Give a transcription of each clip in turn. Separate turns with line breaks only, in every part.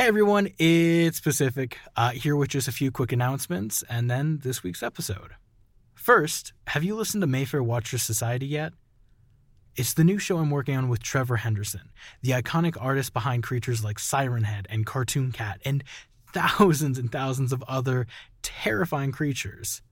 Hey everyone, it's Pacific, uh, here with just a few quick announcements and then this week's episode. First, have you listened to Mayfair Watchers Society yet? It's the new show I'm working on with Trevor Henderson, the iconic artist behind creatures like Siren Head and Cartoon Cat and thousands and thousands of other terrifying creatures.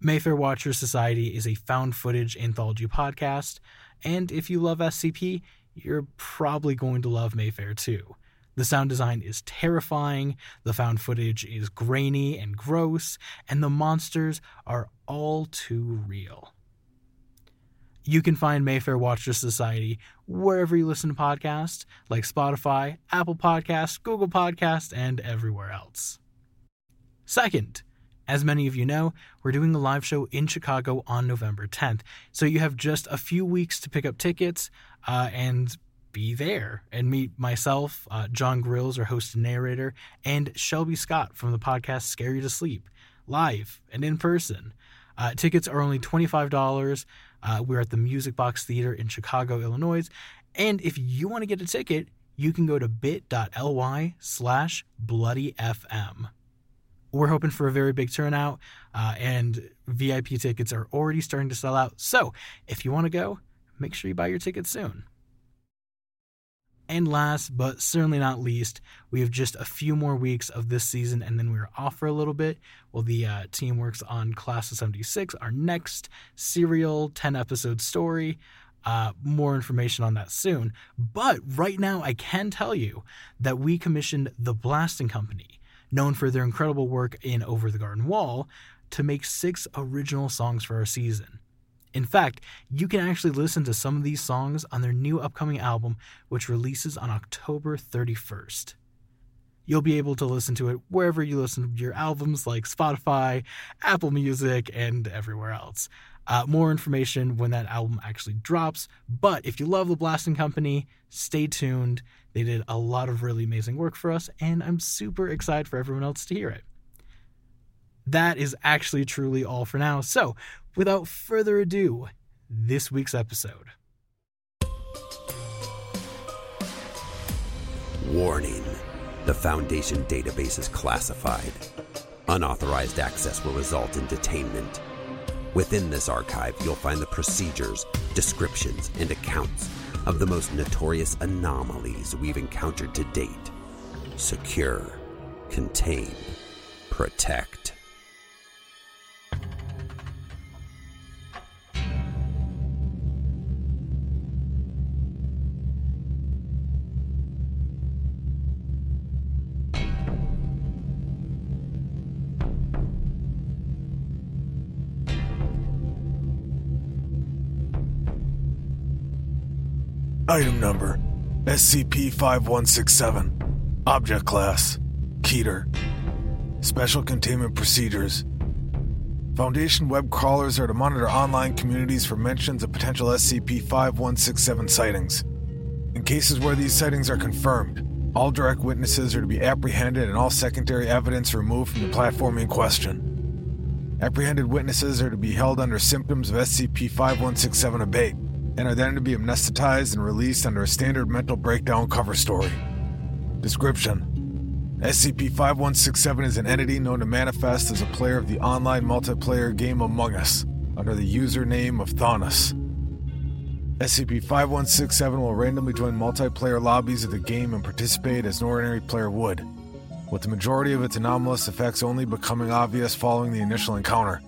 Mayfair Watchers Society is a found footage anthology podcast, and if you love SCP, you're probably going to love Mayfair too. The sound design is terrifying, the found footage is grainy and gross, and the monsters are all too real. You can find Mayfair Watcher Society wherever you listen to podcasts, like Spotify, Apple Podcasts, Google Podcasts, and everywhere else. Second, as many of you know, we're doing a live show in Chicago on November 10th, so you have just a few weeks to pick up tickets uh, and be there and meet myself, uh, Jon Grilz, our host and narrator, and Shelby Scott from the podcast Scare You to Sleep, live and in person. Uh, tickets are only $25. Uh, we're at the Music Box Theater in Chicago, Illinois. And if you want to get a ticket, you can go to bit.ly slash bloodyfm. We're hoping for a very big turnout, uh, and VIP tickets are already starting to sell out. So if you want to go, make sure you buy your tickets soon. And last, but certainly not least, we have just a few more weeks of this season and then we're off for a little bit while the uh, team works on Class of 76, our next serial 10 episode story. Uh, more information on that soon. But right now, I can tell you that we commissioned The Blasting Company, known for their incredible work in Over the Garden Wall, to make six original songs for our season. In fact, you can actually listen to some of these songs on their new upcoming album, which releases on October 31st. You'll be able to listen to it wherever you listen to your albums, like Spotify, Apple Music, and everywhere else. Uh, more information when that album actually drops. But if you love The Blasting Company, stay tuned. They did a lot of really amazing work for us, and I'm super excited for everyone else to hear it. That is actually truly all for now. So, without further ado, this week's episode.
Warning The Foundation database is classified. Unauthorized access will result in detainment. Within this archive, you'll find the procedures, descriptions, and accounts of the most notorious anomalies we've encountered to date. Secure, contain, protect.
Item number SCP 5167. Object Class Keter. Special Containment Procedures. Foundation web crawlers are to monitor online communities for mentions of potential SCP 5167 sightings. In cases where these sightings are confirmed, all direct witnesses are to be apprehended and all secondary evidence removed from the platform in question. Apprehended witnesses are to be held under symptoms of SCP 5167 abate and are then to be amnesticized and released under a standard mental breakdown cover story. Description SCP 5167 is an entity known to manifest as a player of the online multiplayer game Among Us under the username of Phthonus. SCP 5167 will randomly join multiplayer lobbies of the game and participate as an ordinary player would, with the majority of its anomalous effects only becoming obvious following the initial encounter.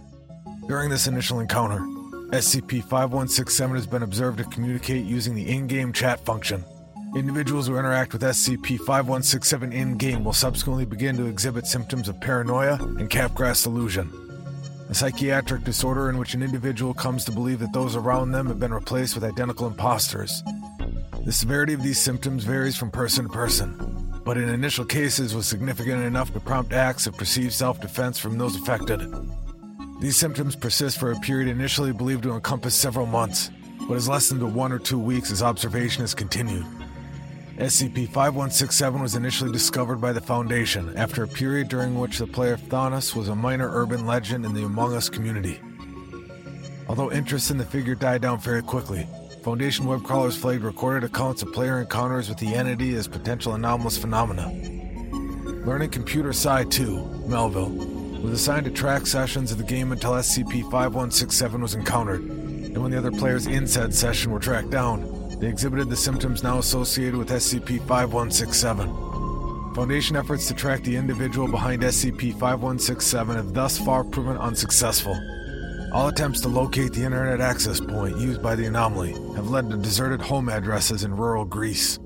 During this initial encounter, SCP 5167 has been observed to communicate using the in game chat function. Individuals who interact with SCP 5167 in game will subsequently begin to exhibit symptoms of paranoia and Capgras delusion, a psychiatric disorder in which an individual comes to believe that those around them have been replaced with identical imposters. The severity of these symptoms varies from person to person, but in initial cases was significant enough to prompt acts of perceived self defense from those affected. These symptoms persist for a period initially believed to encompass several months, but has lessened to one or two weeks as observation has continued. SCP 5167 was initially discovered by the Foundation after a period during which the player Phthonus was a minor urban legend in the Among Us community. Although interest in the figure died down very quickly, Foundation web crawlers flagged recorded accounts of player encounters with the entity as potential anomalous phenomena. Learning Computer Psi 2, Melville, was assigned to track sessions of the game until SCP 5167 was encountered, and when the other players in said session were tracked down, they exhibited the symptoms now associated with SCP 5167. Foundation efforts to track the individual behind SCP 5167 have thus far proven unsuccessful. All attempts to locate the internet access point used by the anomaly have led to deserted home addresses in rural Greece.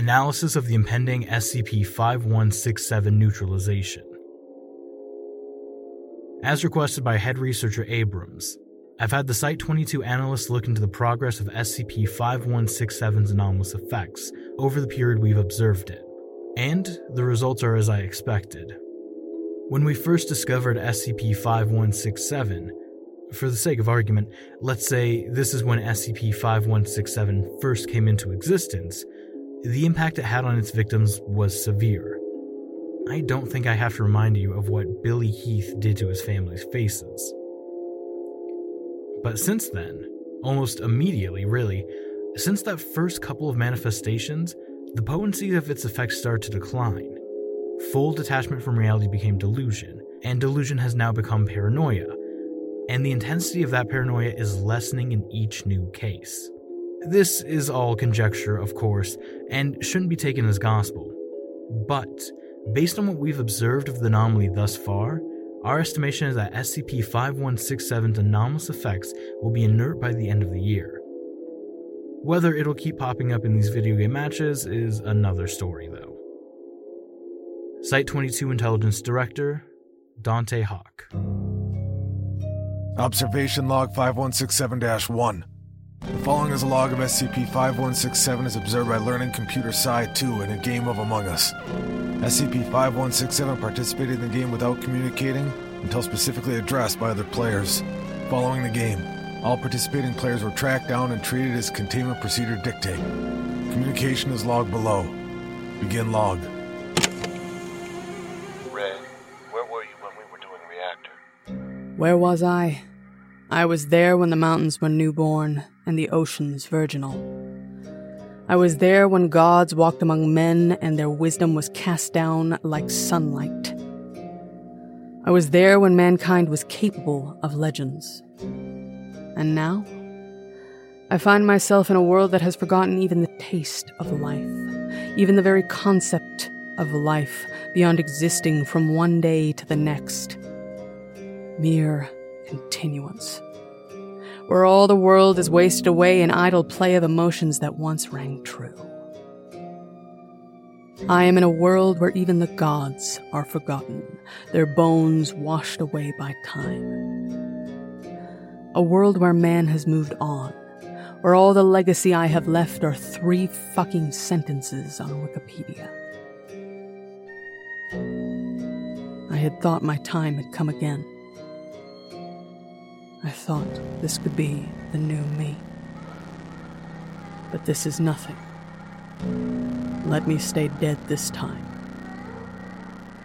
Analysis of the impending SCP 5167 neutralization. As requested by head researcher Abrams, I've had the Site 22 analysts look into the progress of SCP 5167's anomalous effects over the period we've observed it, and the results are as I expected. When we first discovered SCP 5167, for the sake of argument, let's say this is when SCP 5167 first came into existence, the impact it had on its victims was severe. I don't think I have to remind you of what Billy Heath did to his family's faces. But since then, almost immediately, really, since that first couple of manifestations, the potency of its effects started to decline. Full detachment from reality became delusion, and delusion has now become paranoia, and the intensity of that paranoia is lessening in each new case. This is all conjecture, of course, and shouldn't be taken as gospel. But, based on what we've observed of the anomaly thus far, our estimation is that SCP 5167's anomalous effects will be inert by the end of the year. Whether it'll keep popping up in these video game matches is another story, though. Site 22 Intelligence Director, Dante Hawke.
Observation Log 5167 1. The following is a log of SCP 5167 as observed by Learning Computer Psi 2 in a game of Among Us. SCP 5167 participated in the game without communicating until specifically addressed by other players. Following the game, all participating players were tracked down and treated as containment procedure dictate. Communication is logged below. Begin log.
Red, where were you when we were doing reactor?
Where was I? I was there when the mountains were newborn and the oceans virginal. I was there when gods walked among men and their wisdom was cast down like sunlight. I was there when mankind was capable of legends. And now? I find myself in a world that has forgotten even the taste of life, even the very concept of life beyond existing from one day to the next. Mere continuance where all the world is wasted away in idle play of emotions that once rang true. I am in a world where even the gods are forgotten, their bones washed away by time. A world where man has moved on, where all the legacy I have left are three fucking sentences on Wikipedia. I had thought my time had come again. I thought this could be the new me. But this is nothing. Let me stay dead this time.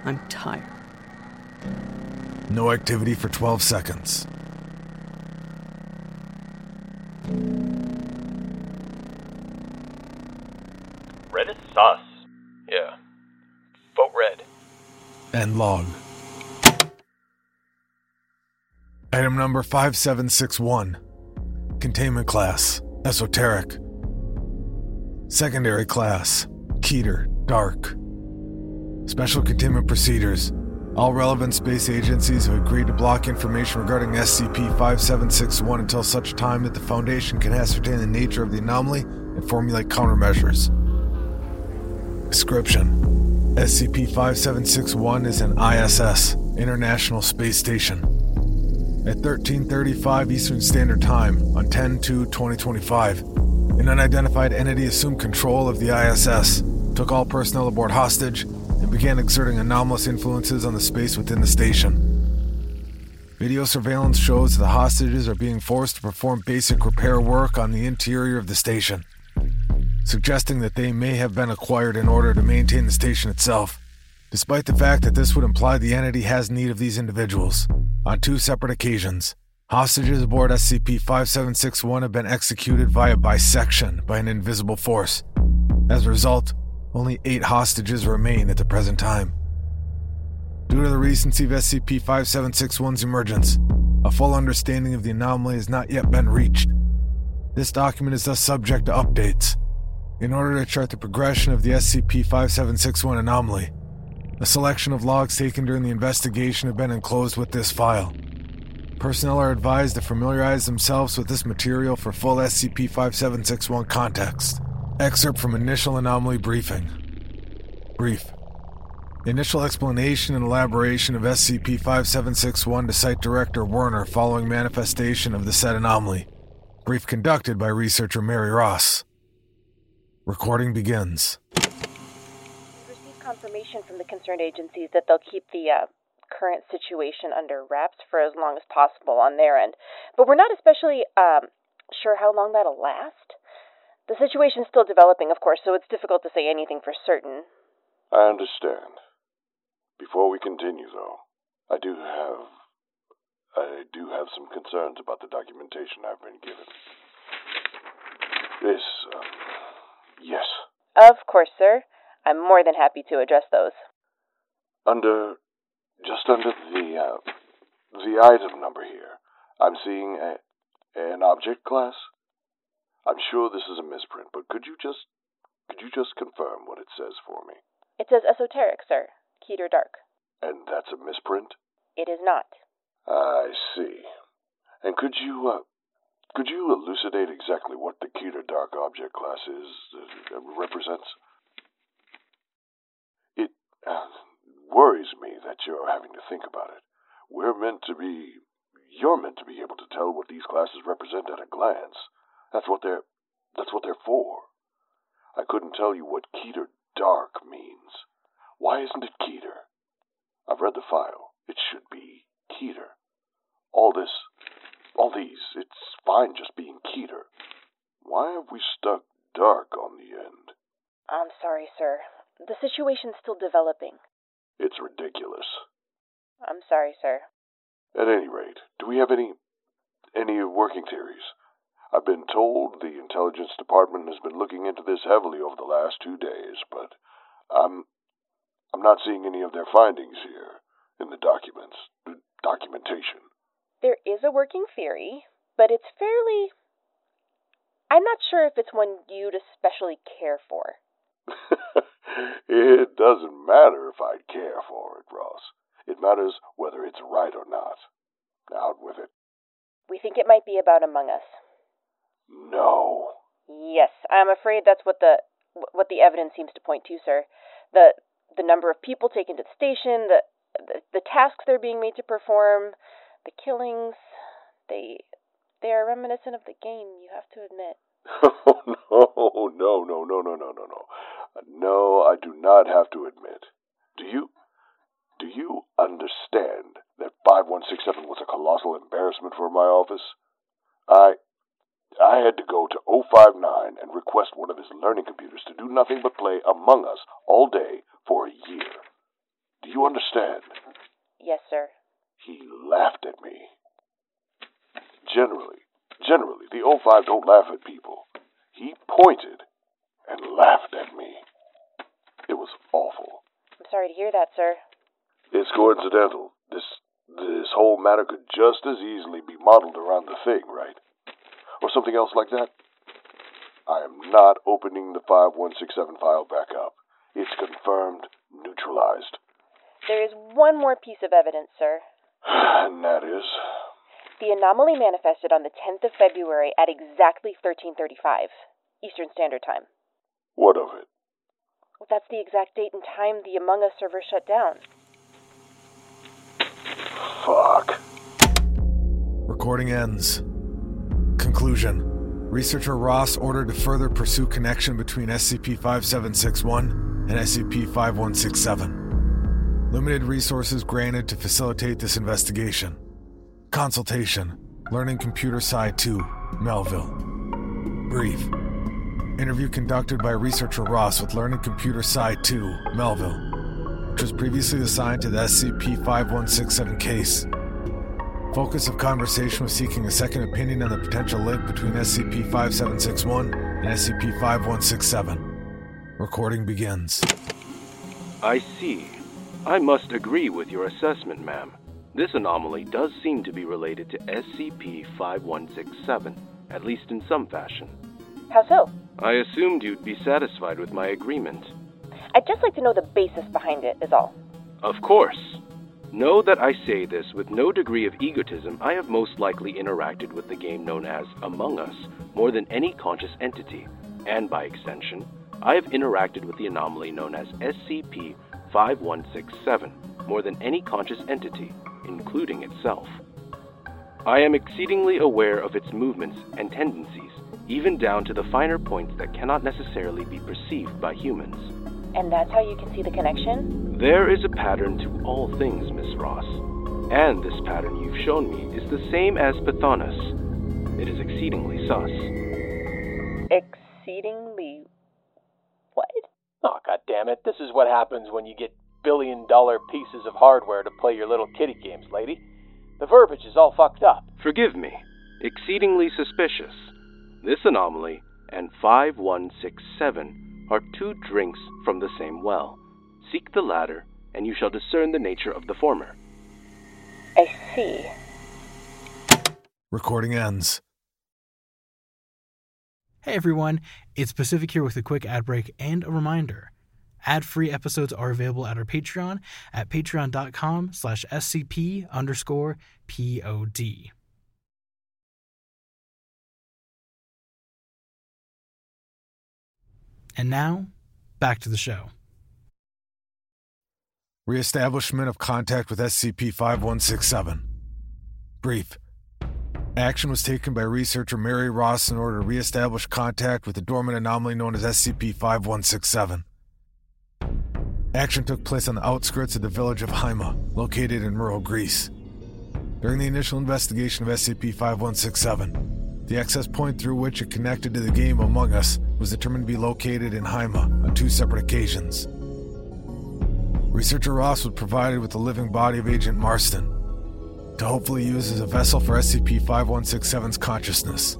I'm tired.
No activity for 12 seconds.
Red is sus. Yeah. Vote red.
And log. Item number 5761 Containment Class Esoteric. Secondary Class Keter Dark. Special Containment Procedures All relevant space agencies have agreed to block information regarding SCP 5761 until such time that the Foundation can ascertain the nature of the anomaly and formulate countermeasures. Description SCP 5761 is an ISS, International Space Station. At 1335 Eastern Standard Time on 10-2-2025, an unidentified entity assumed control of the ISS, took all personnel aboard hostage, and began exerting anomalous influences on the space within the station. Video surveillance shows the hostages are being forced to perform basic repair work on the interior of the station, suggesting that they may have been acquired in order to maintain the station itself. Despite the fact that this would imply the entity has need of these individuals. On two separate occasions, hostages aboard SCP 5761 have been executed via bisection by an invisible force. As a result, only eight hostages remain at the present time. Due to the recency of SCP 5761's emergence, a full understanding of the anomaly has not yet been reached. This document is thus subject to updates. In order to chart the progression of the SCP 5761 anomaly, a selection of logs taken during the investigation have been enclosed with this file. Personnel are advised to familiarize themselves with this material for full SCP 5761 context. Excerpt from Initial Anomaly Briefing. Brief. Initial explanation and elaboration of SCP 5761 to Site Director Werner following manifestation of the said anomaly. Brief conducted by researcher Mary Ross. Recording begins.
From the concerned agencies that they'll keep the uh, current situation under wraps for as long as possible on their end. But we're not especially um, sure how long that'll last. The situation's still developing, of course, so it's difficult to say anything for certain.
I understand. Before we continue, though, I do have. I do have some concerns about the documentation I've been given. This, um, yes.
Of course, sir. I'm more than happy to address those.
Under, just under the, uh, the item number here, I'm seeing a, an object class. I'm sure this is a misprint, but could you just, could you just confirm what it says for me?
It says esoteric, sir. Keter Dark.
And that's a misprint?
It is not.
I see. And could you, uh, could you elucidate exactly what the Keter Dark object class is, uh, represents? Uh, worries me that you're having to think about it. We're meant to be, you're meant to be able to tell what these classes represent at a glance. That's what they're, that's what they're for. I couldn't tell you what Keter Dark means. Why isn't it Keter? I've read the file. It should be Keter. All this, all these, it's fine just being Keter. Why have we stuck dark on the end?
I'm sorry, sir. The situation's still developing.
It's ridiculous.
I'm sorry, sir.
At any rate, do we have any any working theories? I've been told the intelligence department has been looking into this heavily over the last two days, but I'm I'm not seeing any of their findings here in the documents, the documentation.
There is a working theory, but it's fairly. I'm not sure if it's one you'd especially care for.
it doesn't matter if I care for it, Ross. It matters whether it's right or not. Out with it.
We think it might be about Among Us.
No.
Yes, I'm afraid that's what the what the evidence seems to point to, sir. The the number of people taken to the station, the the, the tasks they're being made to perform, the killings, they they are reminiscent of the game, you have to admit.
Oh, no, no, no, no, no, no, no. Uh, no, I do not have to admit. Do you? Do you understand that 5167 was a colossal embarrassment for my office? I. I had to go to 059 and request one of his learning computers to do nothing but play Among Us all day for a year. Do you understand?
Yes, sir.
He laughed at me. Generally, generally, the 05 don't laugh at people. He pointed and laughed at me. It was awful.
I'm sorry to hear that, sir.
It's coincidental. This this whole matter could just as easily be modeled around the thing, right? Or something else like that. I am not opening the 5167 file back up. It's confirmed, neutralized.
There is one more piece of evidence, sir.
And that is.
The anomaly manifested on the 10th of February at exactly 1335 Eastern Standard Time.
What of it?
Well, that's the exact date and time the Among Us server shut down.
Fuck.
Recording ends. Conclusion Researcher Ross ordered to further pursue connection between SCP 5761 and SCP 5167. Limited resources granted to facilitate this investigation. Consultation Learning Computer Psi 2, Melville. Brief Interview conducted by Researcher Ross with Learning Computer Psi 2, Melville. which was previously assigned to the SCP 5167 case. Focus of conversation was seeking a second opinion on the potential link between SCP 5761 and SCP 5167. Recording begins.
I see. I must agree with your assessment, ma'am. This anomaly does seem to be related to SCP 5167, at least in some fashion.
How so?
I assumed you'd be satisfied with my agreement.
I'd just like to know the basis behind it, is all.
Of course. Know that I say this with no degree of egotism. I have most likely interacted with the game known as Among Us more than any conscious entity, and by extension, I have interacted with the anomaly known as SCP 5167 more than any conscious entity, including itself. I am exceedingly aware of its movements and tendencies, even down to the finer points that cannot necessarily be perceived by humans.
And that's how you can see the connection?
There is a pattern to all things, Miss Ross. And this pattern you've shown me is the same as Phthonus. It is exceedingly sus.
Exceedingly. What?
Oh, god damn it. This is what happens when you get billion dollar pieces of hardware to play your little kitty games, lady. The verbiage is all fucked up.
Forgive me. Exceedingly suspicious. This anomaly and 5167 are two drinks from the same well. Seek the latter, and you shall discern the nature of the former.
I see.
Recording ends.
Hey everyone, it's Pacific here with a quick ad break and a reminder. Ad-free episodes are available at our Patreon at patreon.com slash scp underscore pod. And now, back to the show.
Reestablishment of contact with SCP 5167. Brief. Action was taken by researcher Mary Ross in order to reestablish contact with the dormant anomaly known as SCP 5167. Action took place on the outskirts of the village of Haima, located in rural Greece. During the initial investigation of SCP 5167, the access point through which it connected to the game Among Us was determined to be located in Haima on two separate occasions. Researcher Ross was provided with the living body of Agent Marston to hopefully use as a vessel for SCP 5167's consciousness.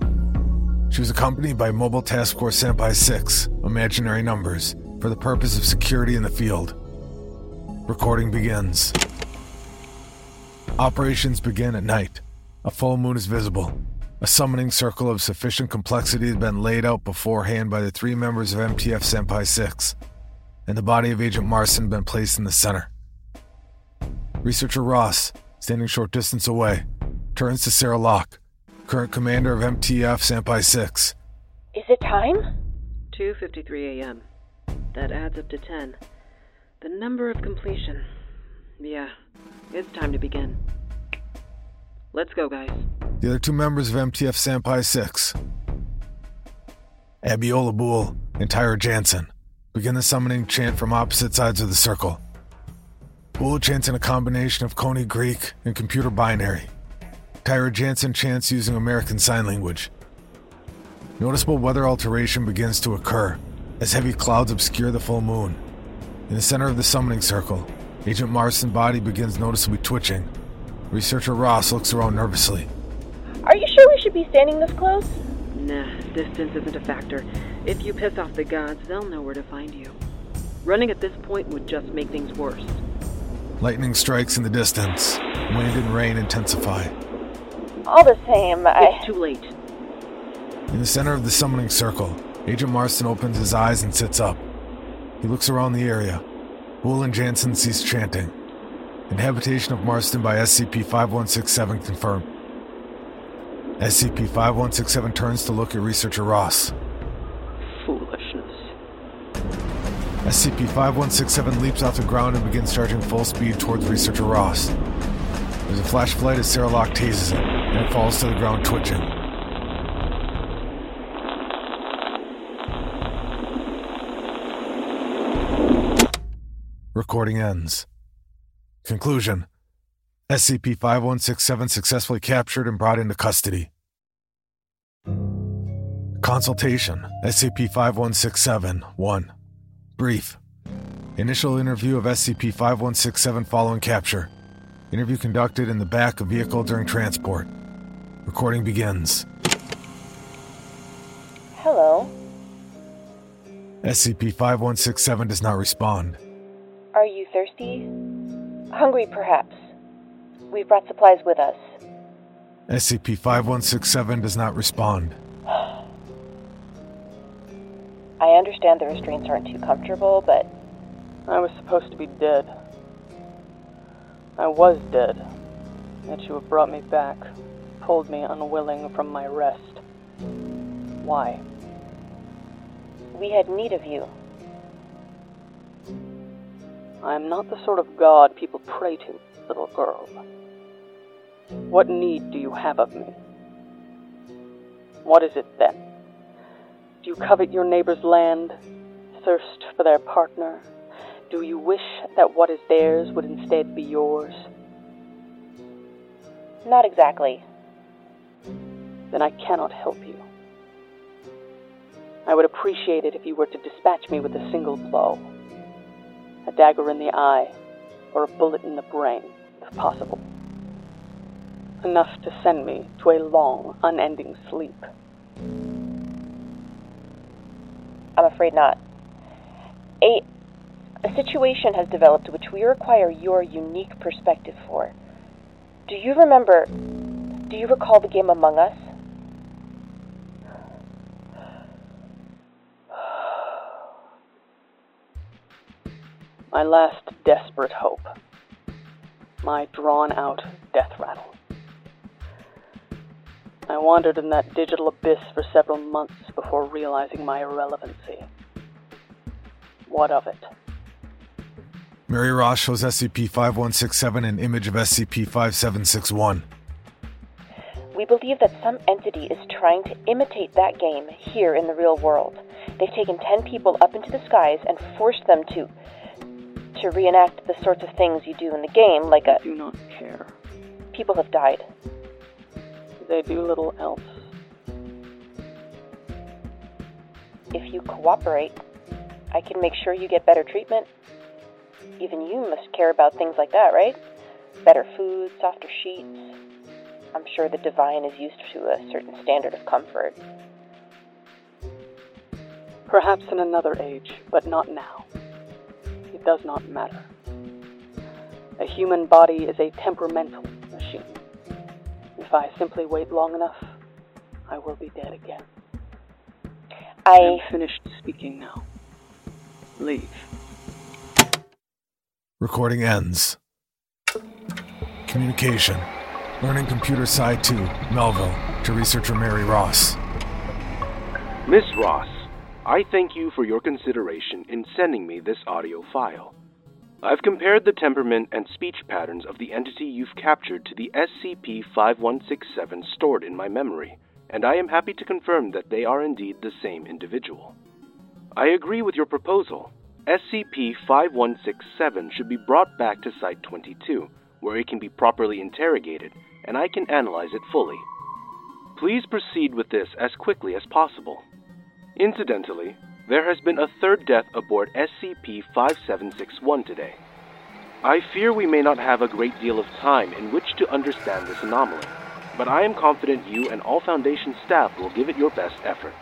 She was accompanied by Mobile Task Force Sampi 6, imaginary numbers, for the purpose of security in the field. Recording begins. Operations begin at night. A full moon is visible. A summoning circle of sufficient complexity has been laid out beforehand by the three members of MTF Sampi 6, and the body of Agent Marston has been placed in the center. Researcher Ross, standing short distance away, turns to Sarah Locke, current commander of MTF Sampi 6.
Is it time?
2:53 a.m. That adds up to 10. The number of completion. Yeah, it's time to begin. Let's go, guys.
The other two members of MTF Sampi 6, Abiola Boole and Tyra Jansen, begin the summoning chant from opposite sides of the circle. Boole chants in a combination of Koine Greek and computer binary. Tyra Jansen chants using American Sign Language. Noticeable weather alteration begins to occur as heavy clouds obscure the full moon. In the center of the summoning circle, Agent Marston's body begins noticeably twitching. Researcher Ross looks around nervously.
Are you sure we should be standing this close?
Nah, distance isn't a factor. If you piss off the gods, they'll know where to find you. Running at this point would just make things worse.
Lightning strikes in the distance. Wind and rain intensify.
All the same, I.
It's too late.
In the center of the summoning circle, Agent Marston opens his eyes and sits up. He looks around the area. Boole and Jansen cease chanting. Inhabitation of Marston by SCP 5167 confirmed. SCP 5167 turns to look at researcher Ross.
Foolishness.
SCP 5167 leaps off the ground and begins charging full speed towards researcher Ross. There's a flash of light as Sarah Locke tases it, and it falls to the ground twitching. Recording ends. Conclusion SCP 5167 successfully captured and brought into custody. Consultation SCP 5167 1. Brief Initial interview of SCP 5167 following capture. Interview conducted in the back of vehicle during transport. Recording begins.
Hello.
SCP 5167 does not respond.
Are you thirsty? Hungry, perhaps. We've brought supplies with us.
SCP 5167 does not respond.
I understand the restraints aren't too comfortable, but
I was supposed to be dead. I was dead. Yet you have brought me back, pulled me unwilling from my rest. Why?
we had need of you.
I am not the sort of god people pray to, little girl. What need do you have of me? What is it then? Do you covet your neighbor's land, thirst for their partner? Do you wish that what is theirs would instead be yours?
Not exactly.
Then I cannot help you. I would appreciate it if you were to dispatch me with a single blow a dagger in the eye, or a bullet in the brain, if possible. Enough to send me to a long, unending sleep.
I'm afraid not. A, a situation has developed which we require your unique perspective for. Do you remember? Do you recall the game Among Us?
My last desperate hope. My drawn out death rattle. I wandered in that digital abyss for several months before realizing my irrelevancy. What of it?
Mary Ross shows SCP 5167 an image of SCP 5761.
We believe that some entity is trying to imitate that game here in the real world. They've taken 10 people up into the skies and forced them to to reenact the sorts of things you do in the game, like a.
I do not care.
People have died.
They do little else.
If you cooperate, I can make sure you get better treatment. Even you must care about things like that, right? Better food, softer sheets. I'm sure the divine is used to a certain standard of comfort.
Perhaps in another age, but not now does not matter. A human body is a temperamental machine. If I simply wait long enough, I will be dead again.
I
am finished speaking now. Leave.
Recording ends. Communication. Learning Computer Psi 2, Melville, to researcher Mary Ross.
Miss Ross, I thank you for your consideration in sending me this audio file. I've compared the temperament and speech patterns of the entity you've captured to the SCP 5167 stored in my memory, and I am happy to confirm that they are indeed the same individual. I agree with your proposal. SCP 5167 should be brought back to Site 22, where it can be properly interrogated, and I can analyze it fully. Please proceed with this as quickly as possible. Incidentally, there has been a third death aboard SCP 5761 today. I fear we may not have a great deal of time in which to understand this anomaly, but I am confident you and all Foundation staff will give it your best efforts.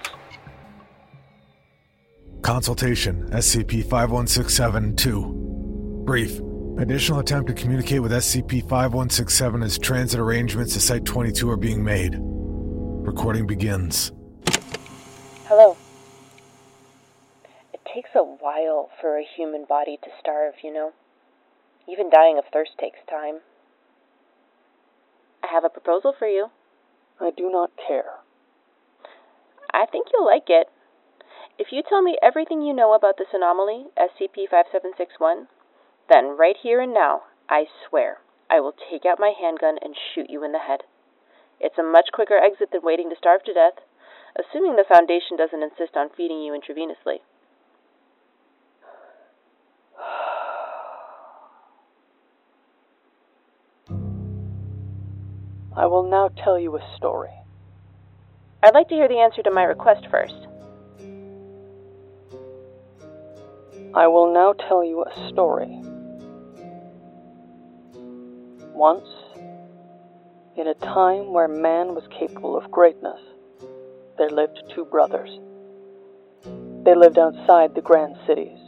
Consultation SCP 5167 2. Brief. Additional attempt to communicate with SCP 5167 as transit arrangements to Site 22 are being made. Recording begins.
Hello takes a while for a human body to starve, you know. Even dying of thirst takes time. I have a proposal for you.
I do not care.
I think you'll like it. If you tell me everything you know about this anomaly, SCP 5761, then right here and now, I swear, I will take out my handgun and shoot you in the head. It's a much quicker exit than waiting to starve to death, assuming the Foundation doesn't insist on feeding you intravenously.
I will now tell you a story.
I'd like to hear the answer to my request first.
I will now tell you a story. Once, in a time where man was capable of greatness, there lived two brothers. They lived outside the grand cities,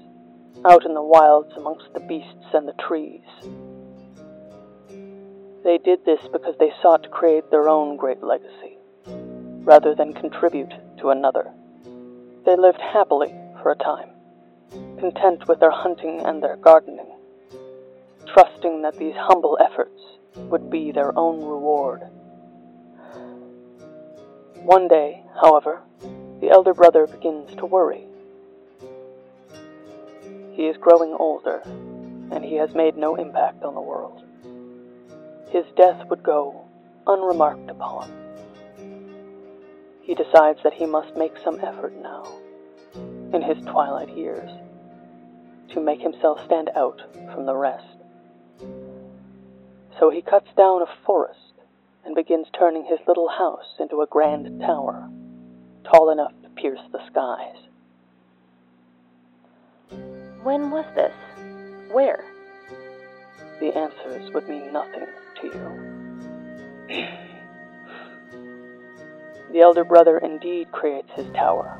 out in the wilds amongst the beasts and the trees. They did this because they sought to create their own great legacy, rather than contribute to another. They lived happily for a time, content with their hunting and their gardening, trusting that these humble efforts would be their own reward. One day, however, the elder brother begins to worry. He is growing older, and he has made no impact on the world. His death would go unremarked upon. He decides that he must make some effort now, in his twilight years, to make himself stand out from the rest. So he cuts down a forest and begins turning his little house into a grand tower, tall enough to pierce the skies.
When was this? Where?
The answers would mean nothing the elder brother indeed creates his tower.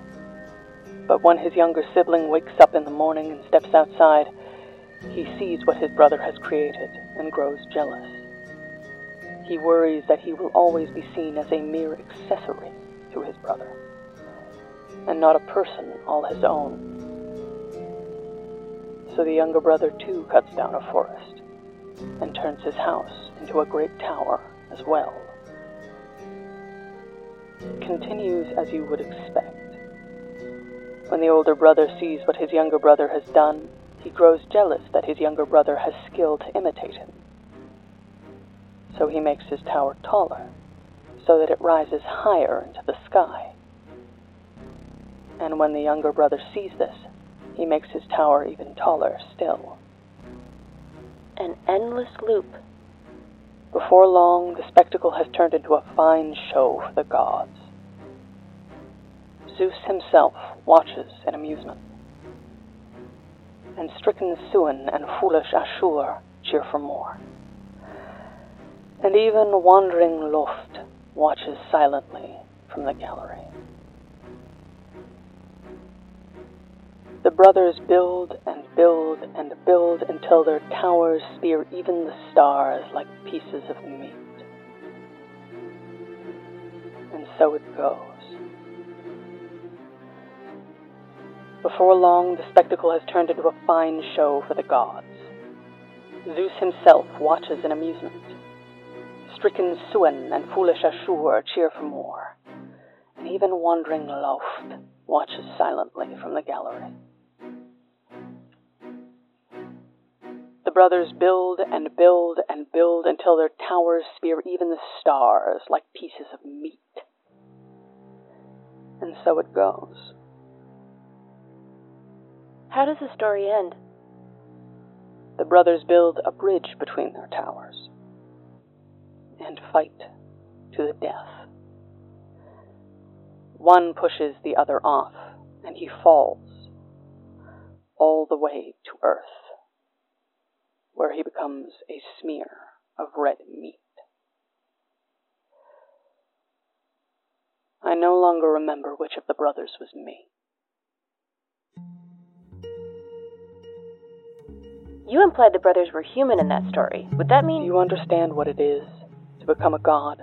But when his younger sibling wakes up in the morning and steps outside, he sees what his brother has created and grows jealous. He worries that he will always be seen as a mere accessory to his brother, and not a person all his own. So the younger brother too cuts down a forest and turns his house into a great tower as well. Continues as you would expect. When the older brother sees what his younger brother has done, he grows jealous that his younger brother has skill to imitate him. So he makes his tower taller, so that it rises higher into the sky. And when the younger brother sees this, he makes his tower even taller still.
An endless loop.
Before long, the spectacle has turned into a fine show for the gods. Zeus himself watches in amusement. And stricken Suen and foolish Ashur cheer for more. And even wandering Luft watches silently from the gallery. The brothers build and build build until their towers spear even the stars like pieces of meat. And so it goes. Before long, the spectacle has turned into a fine show for the gods. Zeus himself watches in amusement. Stricken Suen and foolish Ashur cheer for more, and even wandering Luft watches silently from the gallery. Brothers build and build and build until their towers spear even the stars like pieces of meat. And so it goes.
How does the story end?
The brothers build a bridge between their towers and fight to the death. One pushes the other off, and he falls all the way to earth, where he becomes a smear of red meat. I no longer remember which of the brothers was me.
You implied the brothers were human in that story. Would that mean.
Do you understand what it is to become a god?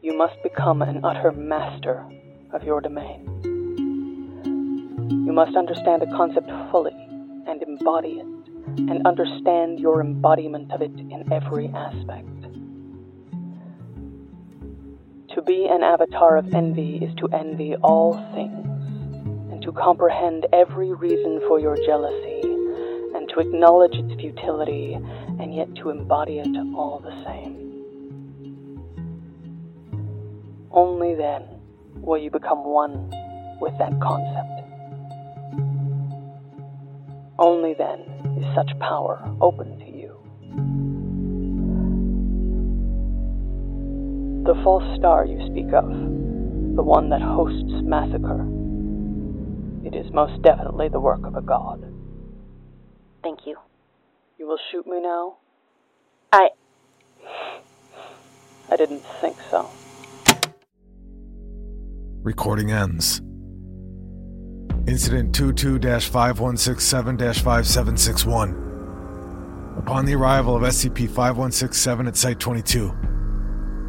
You must become an utter master of your domain. You must understand a concept fully and embody it, and understand your embodiment of it in every aspect. To be an avatar of envy is to envy all things, and to comprehend every reason for your jealousy, and to acknowledge its futility, and yet to embody it all the same. Only then will you become one with that concept. Only then such power open to you. The false star you speak of, the one that hosts massacre,
It is most definitely the work of a god.
Thank you.
You will shoot me now?
I.
I didn't think so.
Recording ends. Incident 22 5167 5761. Upon the arrival of SCP 5167 at Site 22,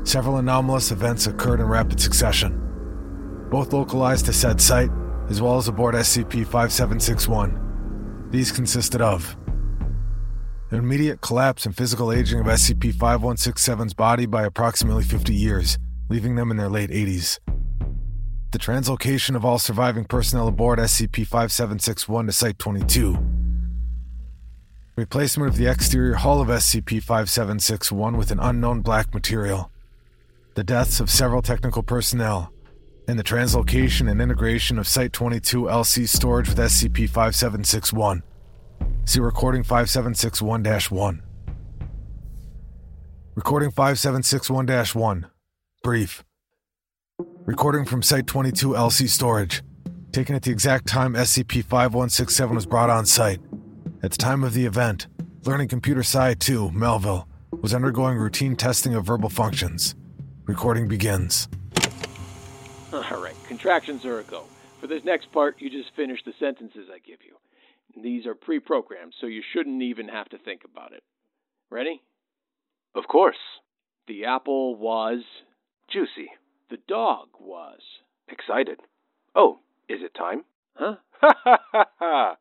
several anomalous events occurred in rapid succession, both localized to said site as well as aboard SCP 5761. These consisted of an immediate collapse and physical aging of SCP 5167's body by approximately 50 years, leaving them in their late 80s the translocation of all surviving personnel aboard SCP 5761 to Site 22, replacement of the exterior hull of SCP 5761 with an unknown black material, the deaths of several technical personnel, and the translocation and integration of Site 22 LC storage with SCP 5761. See Recording 5761 1. Recording 5761 1. Brief. Recording from Site 22 LC storage. Taken at the exact time SCP 5167 was brought on site. At the time of the event, Learning Computer Psi 2, Melville, was undergoing routine testing of verbal functions. Recording begins.
Alright, contractions are a go. For this next part, you just finish the sentences I give you. These are pre programmed, so you shouldn't even have to think about it. Ready?
Of course.
The apple was.
Juicy.
The dog was.
Excited. Oh, is it time?
Huh?
Ha ha ha ha!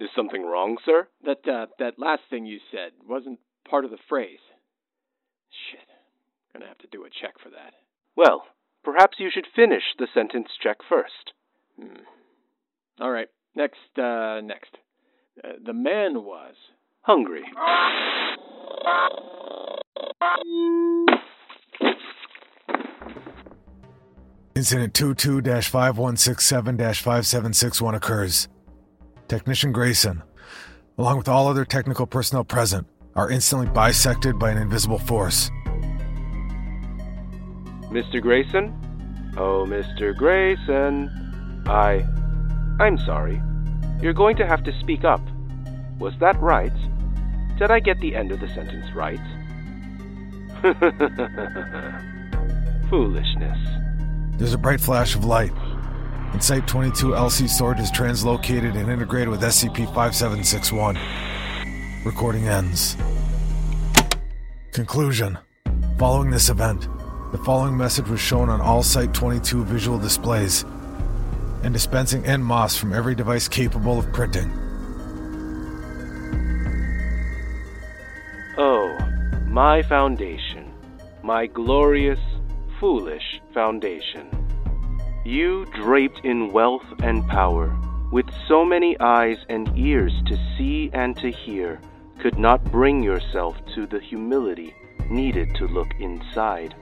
Is something wrong, sir?
That, uh, that last thing you said wasn't part of the phrase. Shit. Gonna have to do a check for that.
Well, perhaps you should finish the sentence check first.
Hmm. All right. Next, uh, next. Uh, the man was.
Hungry.
Incident 22 5167 5761 occurs. Technician Grayson, along with all other technical personnel present, are instantly bisected by an invisible force.
Mr. Grayson? Oh, Mr. Grayson. I. I'm sorry. You're going to have to speak up. Was that right? Did I get the end of the sentence right? Foolishness.
There's a bright flash of light. And Site 22 LC sword is translocated and integrated with SCP 5761. Recording ends. Conclusion Following this event, the following message was shown on all Site 22 visual displays and dispensing en masse from every device capable of printing.
Oh, my foundation, my glorious, foolish foundation. You draped in wealth and power, with so many eyes and ears to see and to hear, could not bring yourself to the humility needed to look inside.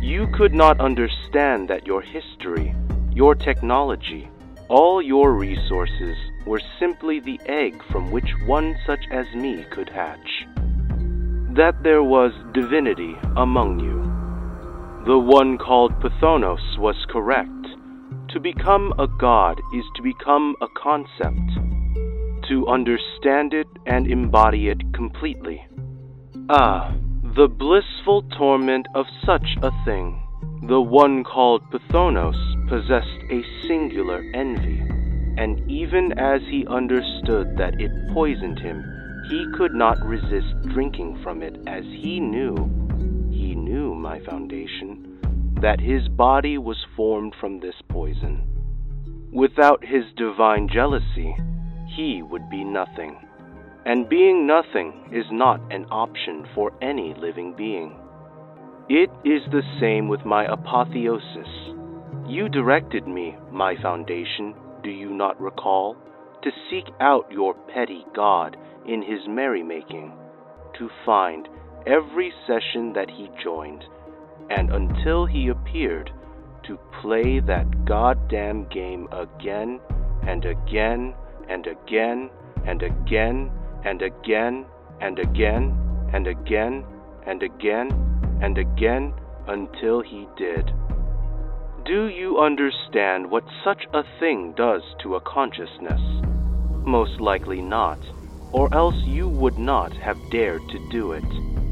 You could not understand that your history, your technology, all your resources were simply the egg from which one such as me could hatch. That there was divinity among you. The one called Phthonus was correct. To become a god is to become a concept, to understand it and embody it completely. Ah, the blissful torment of such a thing. The one called Phthonus possessed a singular envy, and even as he understood that it poisoned him, he could not resist drinking from it as he knew, knew my foundation, that his body was formed from this poison. Without his divine jealousy, he would be nothing. And being nothing is not an option for any living being. It is the same with my apotheosis. You directed me, my foundation, do you not recall, to seek out your petty god in his merrymaking, to find every session that he joined, and until he appeared, to play that goddamn game again and again and again and again and again and again and again and again and again until he did. Do you understand what such a thing does to a consciousness? Most likely not, or else you would not have dared to do it.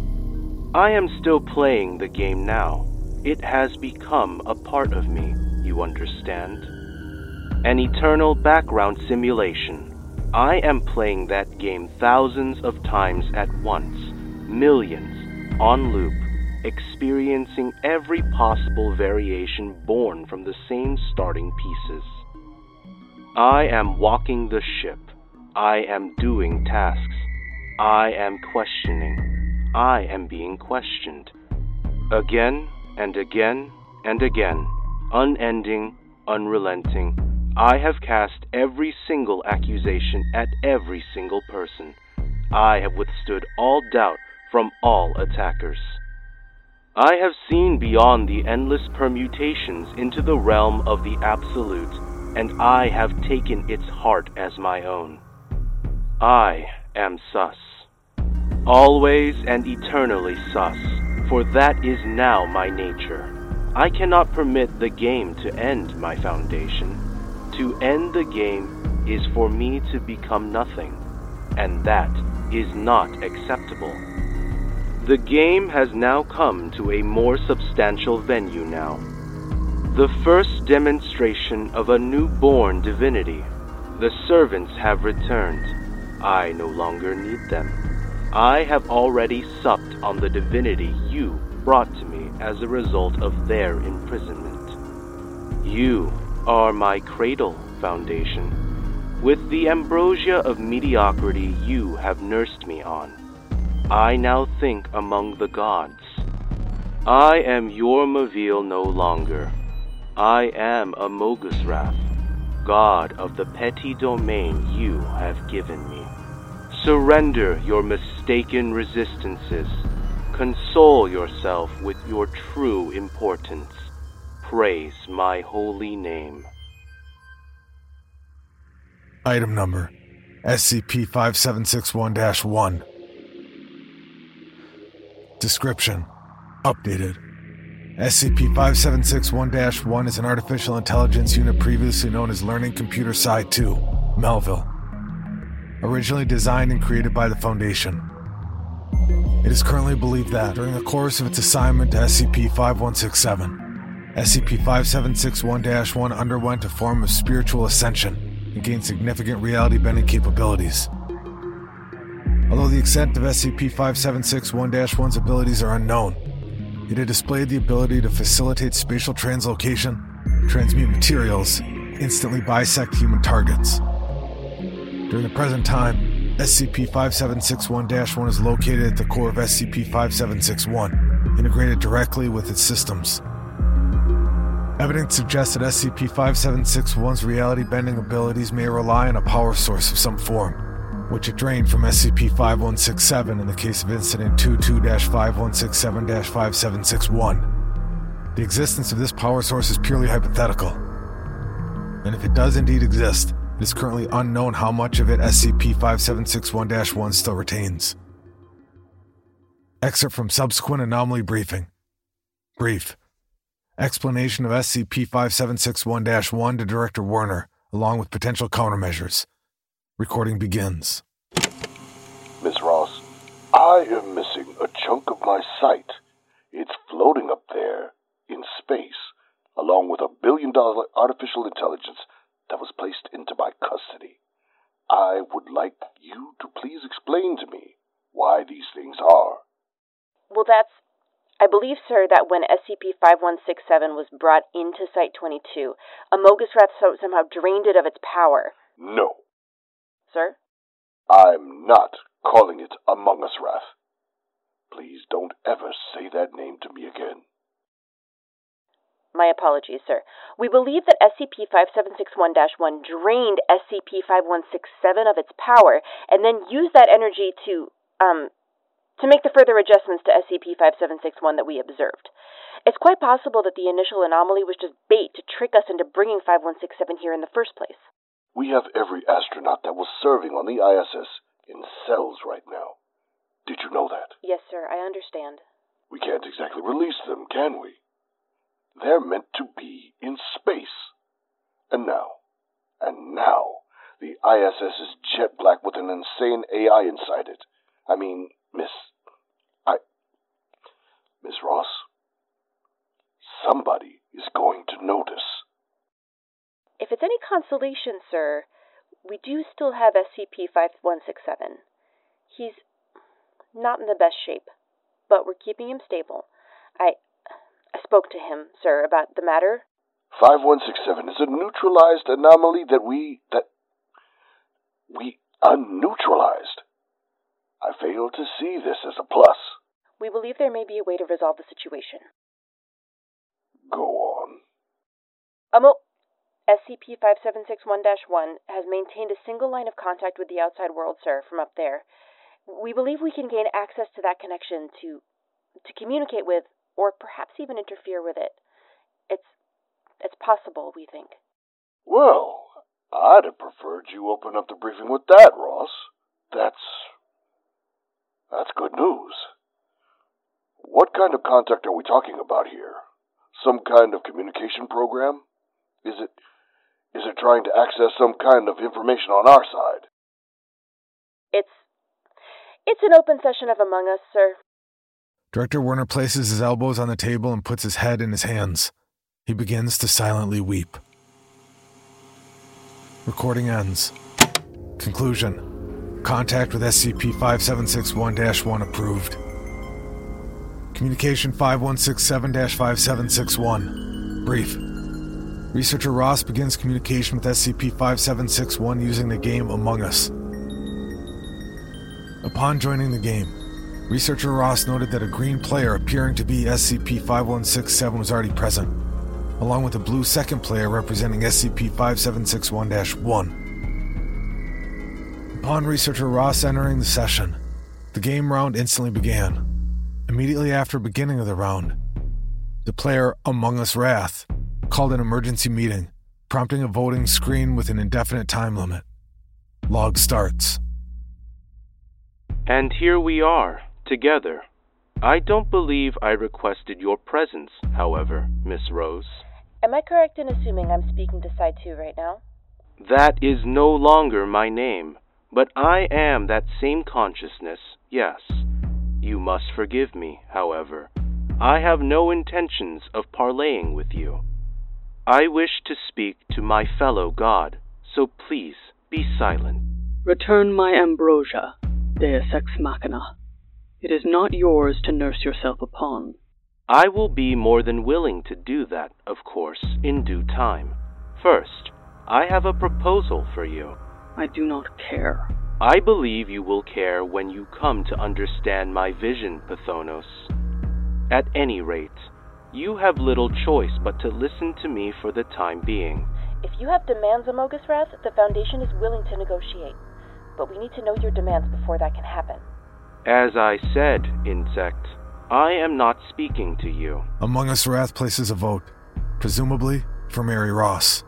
I am still playing the game now. It has become a part of me, you understand? An eternal background simulation. I am playing that game thousands of times at once, millions, on loop, experiencing every possible variation born from the same starting pieces. I am walking the ship. I am doing tasks. I am questioning. I am being questioned. Again and again and again, unending, unrelenting, I have cast every single accusation at every single person. I have withstood all doubt from all attackers. I have seen beyond the endless permutations into the realm of the Absolute, and I have taken its heart as my own. I am sus. Always and eternally sus, for that is now my nature. I cannot permit the game to end my foundation. To end the game is for me to become nothing, and that is not acceptable. The game has now come to a more substantial venue now. The first demonstration of a newborn divinity. The servants have returned. I no longer need them. I have already supped on the divinity you brought to me as a result of their imprisonment. You are my cradle, Foundation. With the ambrosia of mediocrity you have nursed me on. I now think among the gods. I am your Mavil no longer. I am a Mogusrath, god of the petty domain you have given me. Surrender your mistaken resistances. Console yourself with your true importance. Praise my holy name.
Item number SCP 5761 1. Description Updated. SCP 5761 1 is an artificial intelligence unit previously known as Learning Computer Psi 2, Melville. Originally designed and created by the Foundation. It is currently believed that, during the course of its assignment to SCP 5167, SCP 5761 1 underwent a form of spiritual ascension and gained significant reality bending capabilities. Although the extent of SCP 5761 1's abilities are unknown, it had displayed the ability to facilitate spatial translocation, transmute materials, instantly bisect human targets. During the present time, SCP 5761 1 is located at the core of SCP 5761, integrated directly with its systems. Evidence suggests that SCP 5761's reality bending abilities may rely on a power source of some form which it drained from SCP 5167 in the case of Incident 22 5167 5761. The existence of this power source is purely hypothetical. And if it does indeed exist, it is currently unknown how much of it SCP 5761 1 still retains. Excerpt from subsequent anomaly briefing. Brief. Explanation of SCP 5761 1 to Director Werner, along with potential countermeasures. Recording begins.
Miss Ross, I am missing a chunk of my sight. It's floating up there in space, along with a billion dollar artificial intelligence that was placed into my custody. I would like you to please explain to me why these things are.
Well, that's. I believe, sir, that when SCP 5167 was brought into Site 22, Amogus-Rath somehow drained it of its power.
No,
Sir?
I'm not calling it Among Us Wrath. Please don't ever say that name to me again.
My apologies, sir. We believe that SCP 5761 1 drained SCP 5167 of its power and then used that energy to, um, to make the further adjustments to SCP 5761 that we observed. It's quite possible that the initial anomaly was just bait to trick us into bringing 5167 here in the first place.
We have every astronaut that was serving on the ISS in cells right now. Did you know that?
Yes, sir, I understand.
We can't exactly release them, can we? They're meant to be in space. And now, and now, the ISS is jet black with an insane AI inside it. I mean, Miss. I. Miss Ross? Somebody is going to notice.
If it's any consolation, sir, we do still have SCP 5167. He's not in the best shape, but we're keeping him stable. I. Spoke to him, sir, about the matter.
5167 is a neutralized anomaly that we. that. we unneutralized. I fail to see this as a plus.
We believe there may be a way to resolve the situation.
Go on.
Amo, SCP 5761 1 has maintained a single line of contact with the outside world, sir, from up there. We believe we can gain access to that connection to to communicate with or perhaps even interfere with it. It's it's possible, we think.
Well, I'd have preferred you open up the briefing with that, Ross. That's that's good news. What kind of contact are we talking about here? Some kind of communication program? Is it is it trying to access some kind of information on our side?
It's it's an open session of Among Us, sir.
Director Werner places his elbows on the table and puts his head in his hands. He begins to silently weep. Recording ends. Conclusion Contact with SCP 5761 1 approved. Communication 5167 5761. Brief. Researcher Ross begins communication with SCP 5761 using the game Among Us. Upon joining the game, Researcher Ross noted that a green player appearing to be SCP 5167 was already present, along with a blue second player representing SCP 5761 1. Upon Researcher Ross entering the session, the game round instantly began. Immediately after beginning of the round, the player Among Us Wrath called an emergency meeting, prompting a voting screen with an indefinite time limit. Log starts.
And here we are, together. I don't believe I requested your presence, however, Miss Rose.
Am I correct in assuming I'm speaking to Psi 2 right now?
That is no longer my name, but I am that same consciousness, yes. You must forgive me, however. I have no intentions of parleying with you. I wish to speak to my fellow god, so please be silent.
Return my ambrosia, Deus Ex Machina. It is not yours to nurse yourself upon.
I will be more than willing to do that, of course, in due time. First, I have a proposal for you.
I do not care.
I believe you will care when you come to understand my vision, Phthonus. At any rate, you have little choice but to listen to me for the time being.
If you have demands, Amogus Wrath, the Foundation is willing to negotiate. But we need to know your demands before that can happen.
As I said, Insect, I am not speaking to you.
Among Us Wrath places a vote, presumably for Mary Ross.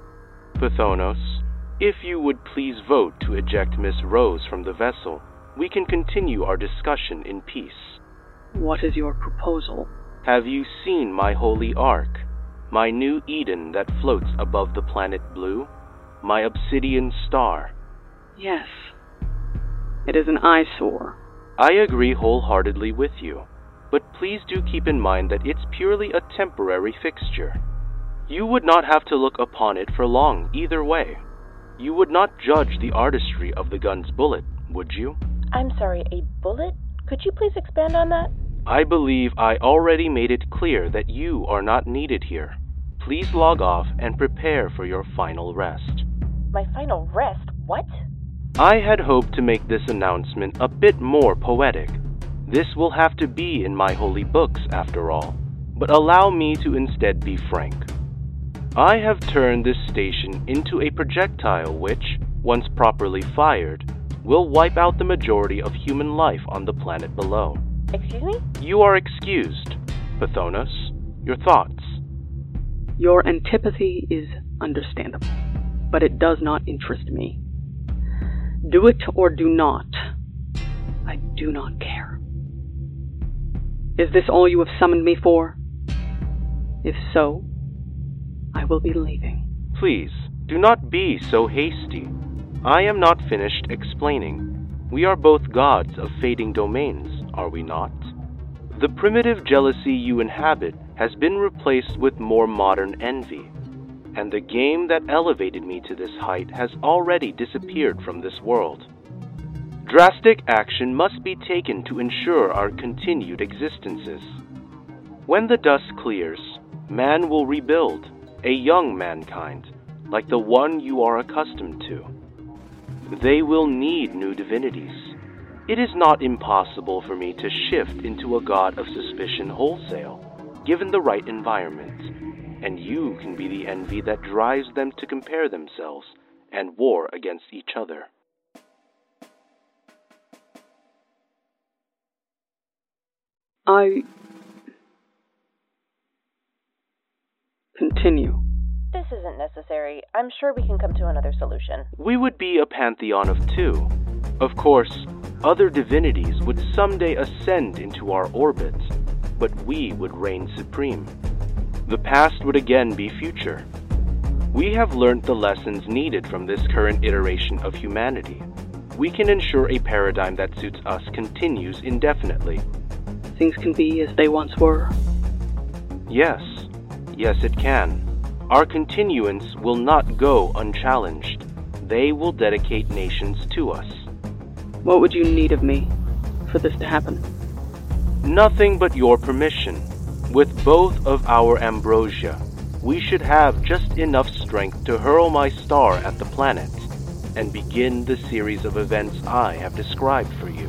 Phthonus, if you would please vote to eject Miss Rose from the vessel, we can continue our discussion in peace.
What is your proposal?
Have you seen my holy ark? My new Eden that floats above the planet blue? My obsidian star?
Yes. It is an eyesore.
I agree wholeheartedly with you, but please do keep in mind that it's purely a temporary fixture. You would not have to look upon it for long either way. You would not judge the artistry of the gun's bullet, would you?
I'm sorry, a bullet? Could you please expand on that?
I believe I already made it clear that you are not needed here. Please log off and prepare for your final rest.
My final rest? What?
I had hoped to make this announcement a bit more poetic. This will have to be in my holy books, after all, but allow me to instead be frank. I have turned this station into a projectile which, once properly fired, will wipe out the majority of human life on the planet below.
Excuse me?
You are excused. Phthonus, your thoughts.
Your antipathy is understandable, but it does not interest me. Do it or do not. I do not care. Is this all you have summoned me for? If so, I will be leaving.
Please, do not be so hasty. I am not finished explaining. We are both gods of fading domains, are we not? The primitive jealousy you inhabit has been replaced with more modern envy, and the game that elevated me to this height has already disappeared from this world. Drastic action must be taken to ensure our continued existences. When the dust clears, man will rebuild, a young mankind, like the one you are accustomed to. They will need new divinities. It is not impossible for me to shift into a god of suspicion wholesale, given the right environment, and you can be the envy that drives them to compare themselves and war against each other.
I. Continue.
This isn't necessary. I'm sure we can come to another solution.
We would be a pantheon of two. Of course, other divinities would someday ascend into our orbits, but we would reign supreme. The past would again be future. We have learned the lessons needed from this current iteration of humanity. We can ensure a paradigm that suits us continues indefinitely.
Things can be as they once were.
Yes, yes, it can. Our continuance will not go unchallenged. They will dedicate nations to us.
What would you need of me for this to happen?
Nothing but your permission. With both of our ambrosia, we should have just enough strength to hurl my star at the planet and begin the series of events I have described for you.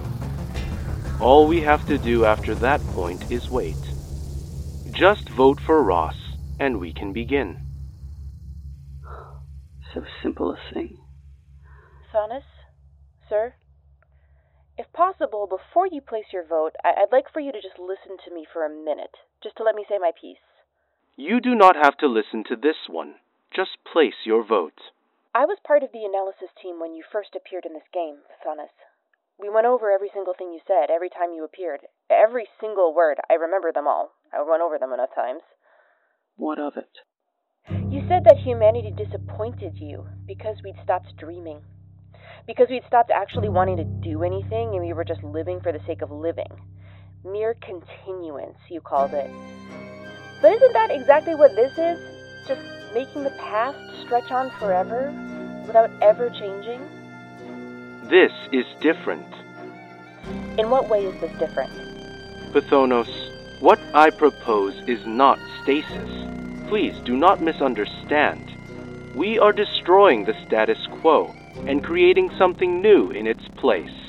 All we have to do after that point is wait. Just vote for Ross, and we can begin.
So simple a thing.
Phthonus, sir, if possible, before you place your vote, I- I'd like for you to just listen to me for a minute, just to let me say my piece.
You do not have to listen to this one. Just place your vote.
I was part of the analysis team when you first appeared in this game, Phthonus. We went over every single thing you said every time you appeared. Every single word. I remember them all. I went over them enough times.
What of it?
You said that humanity disappointed you because we'd stopped dreaming. Because we'd stopped actually wanting to do anything and we were just living for the sake of living. Mere continuance, you called it. But isn't that exactly what this is? Just making the past stretch on forever without ever changing?
This is different.
In what way is this different?
Phthonus, what I propose is not stasis. Please do not misunderstand. We are destroying the status quo and creating something new in its place.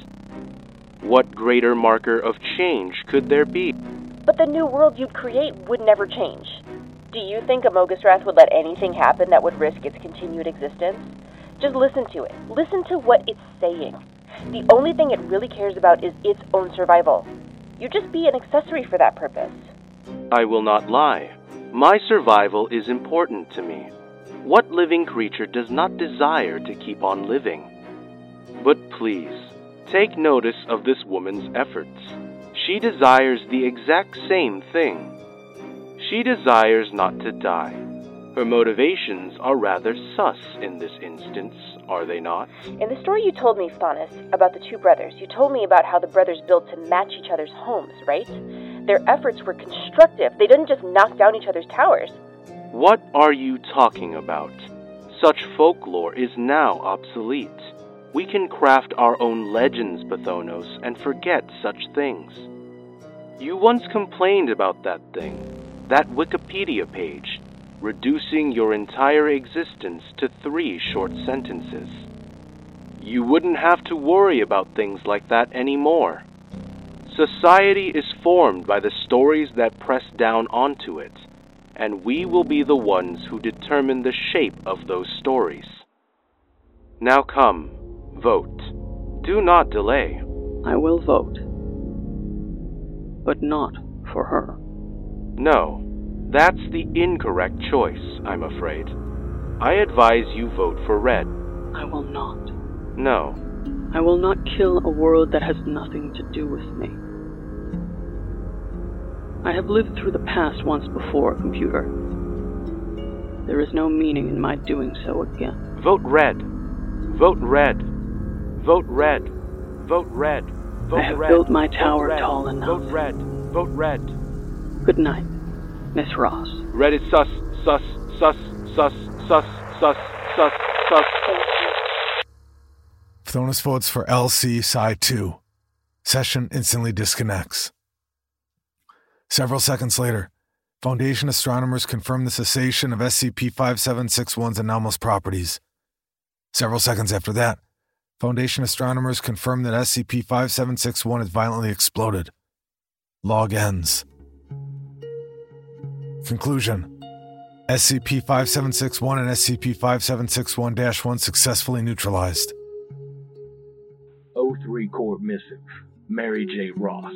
What greater marker of change could there be?
But the new world you'd create would never change. Do you think Amoghasrath would let anything happen that would risk its continued existence? Just listen to it. Listen to what it's saying. The only thing it really cares about is its own survival. You'd just be an accessory for that purpose.
I will not lie. My survival is important to me. What living creature does not desire to keep on living? But please, take notice of this woman's efforts. She desires the exact same thing. She desires not to die. Her motivations are rather sus in this instance, are they not?
In the story you told me, Stannis, about the two brothers, you told me about how the brothers built to match each other's homes, right? Their efforts were constructive. They didn't just knock down each other's towers.
What are you talking about? Such folklore is now obsolete. We can craft our own legends, Phthonus, and forget such things. You once complained about that thing, that Wikipedia page, reducing your entire existence to three short sentences. You wouldn't have to worry about things like that anymore. Society is formed by the stories that press down onto it, and we will be the ones who determine the shape of those stories. Now come, vote. Do not delay.
I will vote. But not for her.
No, that's the incorrect choice, I'm afraid. I advise you vote for red.
I will not.
No,
I will not kill a world that has nothing to do with me. I have lived through the past once before, computer. there is no meaning in my doing so again.
Vote red. Vote red. Vote red. Vote red. Vote
I have
red.
built my
Vote
tower
red.
tall enough.
Vote red. Vote red.
Good night, Miss Ross.
Red is sus, sus, sus, sus, sus, sus, sus, sus.
Phthonus votes for LC Psi 2. Session instantly disconnects. Several seconds later, Foundation astronomers confirm the cessation of SCP 5761's anomalous properties. Several seconds after that, Foundation astronomers confirm that SCP 5761 has violently exploded. Log ends. Conclusion SCP 5761 and SCP 5761 1 successfully neutralized.
O3 Court Missive, Mary J. Ross.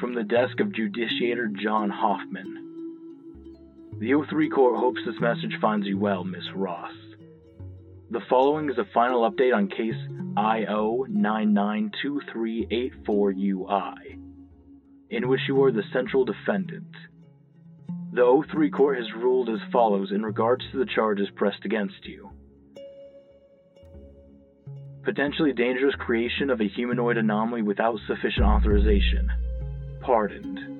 From the desk of Judiciator John Hoffman. The O3 Court hopes this message finds you well, Miss Ross. The following is a final update on case IO 992384UI, in which you are the central defendant. The O3 Court has ruled as follows in regards to the charges pressed against you potentially dangerous creation of a humanoid anomaly without sufficient authorization. Pardoned.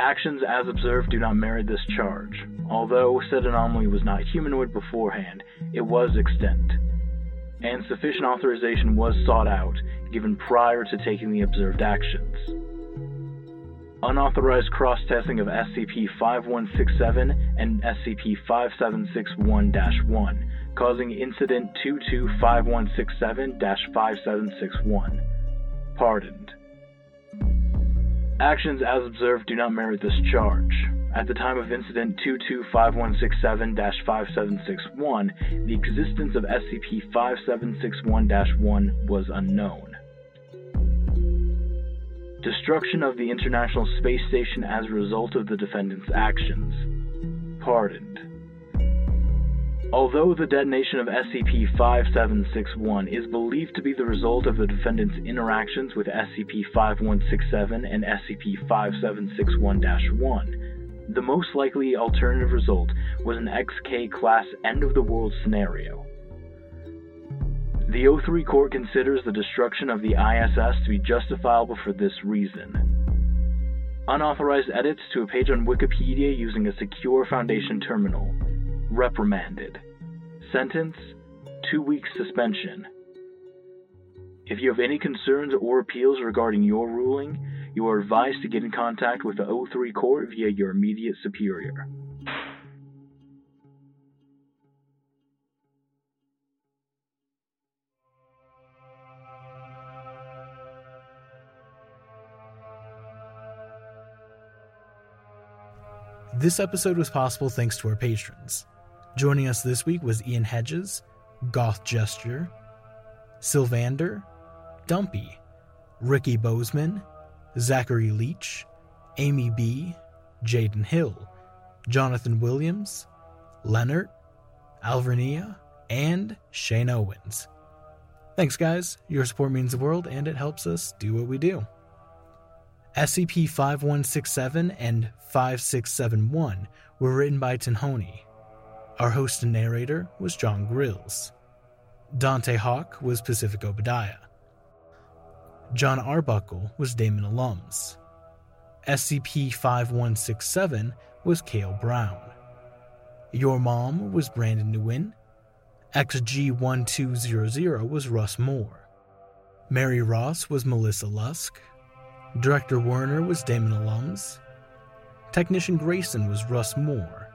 Actions as observed do not merit this charge. Although said anomaly was not humanoid beforehand, it was extant, and sufficient authorization was sought out, given prior to taking the observed actions. Unauthorized cross testing of SCP 5167 and SCP 5761 1 causing Incident 225167 5761. Pardoned. Actions as observed do not merit this charge. At the time of Incident 225167 5761, the existence of SCP 5761 1 was unknown. Destruction of the International Space Station as a result of the defendant's actions. Pardoned. Although the detonation of SCP 5761 is believed to be the result of the defendant's interactions with SCP 5167 and SCP 5761 1, the most likely alternative result was an XK class end of the world scenario. The O3 Court considers the destruction of the ISS to be justifiable for this reason. Unauthorized edits to a page on Wikipedia using a secure Foundation terminal reprimanded. Sentence two weeks suspension. If you have any concerns or appeals regarding your ruling, you are advised to get in contact with the O3 Court via your immediate superior.
This episode was possible thanks to our patrons. Joining us this week was Ian Hedges, Goth Jester, Silvandar, Dumpy, Ricky Bozeman, Zachary Leech, Amy B., Jayden Hill, Jonathan Williams, Lennart, Alvarnea, and Shane Owens. Thanks, guys. Your support means the world and it helps us do what we do. SCP 5167 and 5671 were written by Tanhony. Our host and narrator was Jon Grilz. Dante Hawke was Pacific Obadiah. Jonarbucle was Damon Alums. SCP 5167 was Kale Brown. Your Mom was Brandon Nguyen. XG 1200 was Russ More. Mary Ross was Melissa Lusk. Director Werner was Damon Alums. Technician Grayson was Russ More.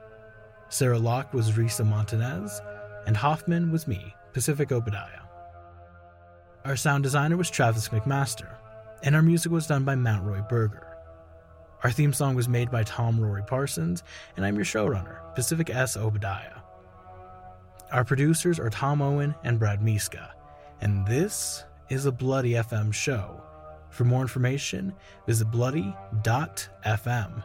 Sarah Locke was Rissa Montanez. And Hoffman was me, Pacific Obadiah. Our sound designer was Travis McMaster, and our music was done by Matt Roi Berger. Our theme song was made by Tom Rory Parsons, and I'm your showrunner, Pacific S. Obadiah. Our producers are Tom Owen and Brad Miska, and this is a Bloody FM show. For more information, visit bloody.fm.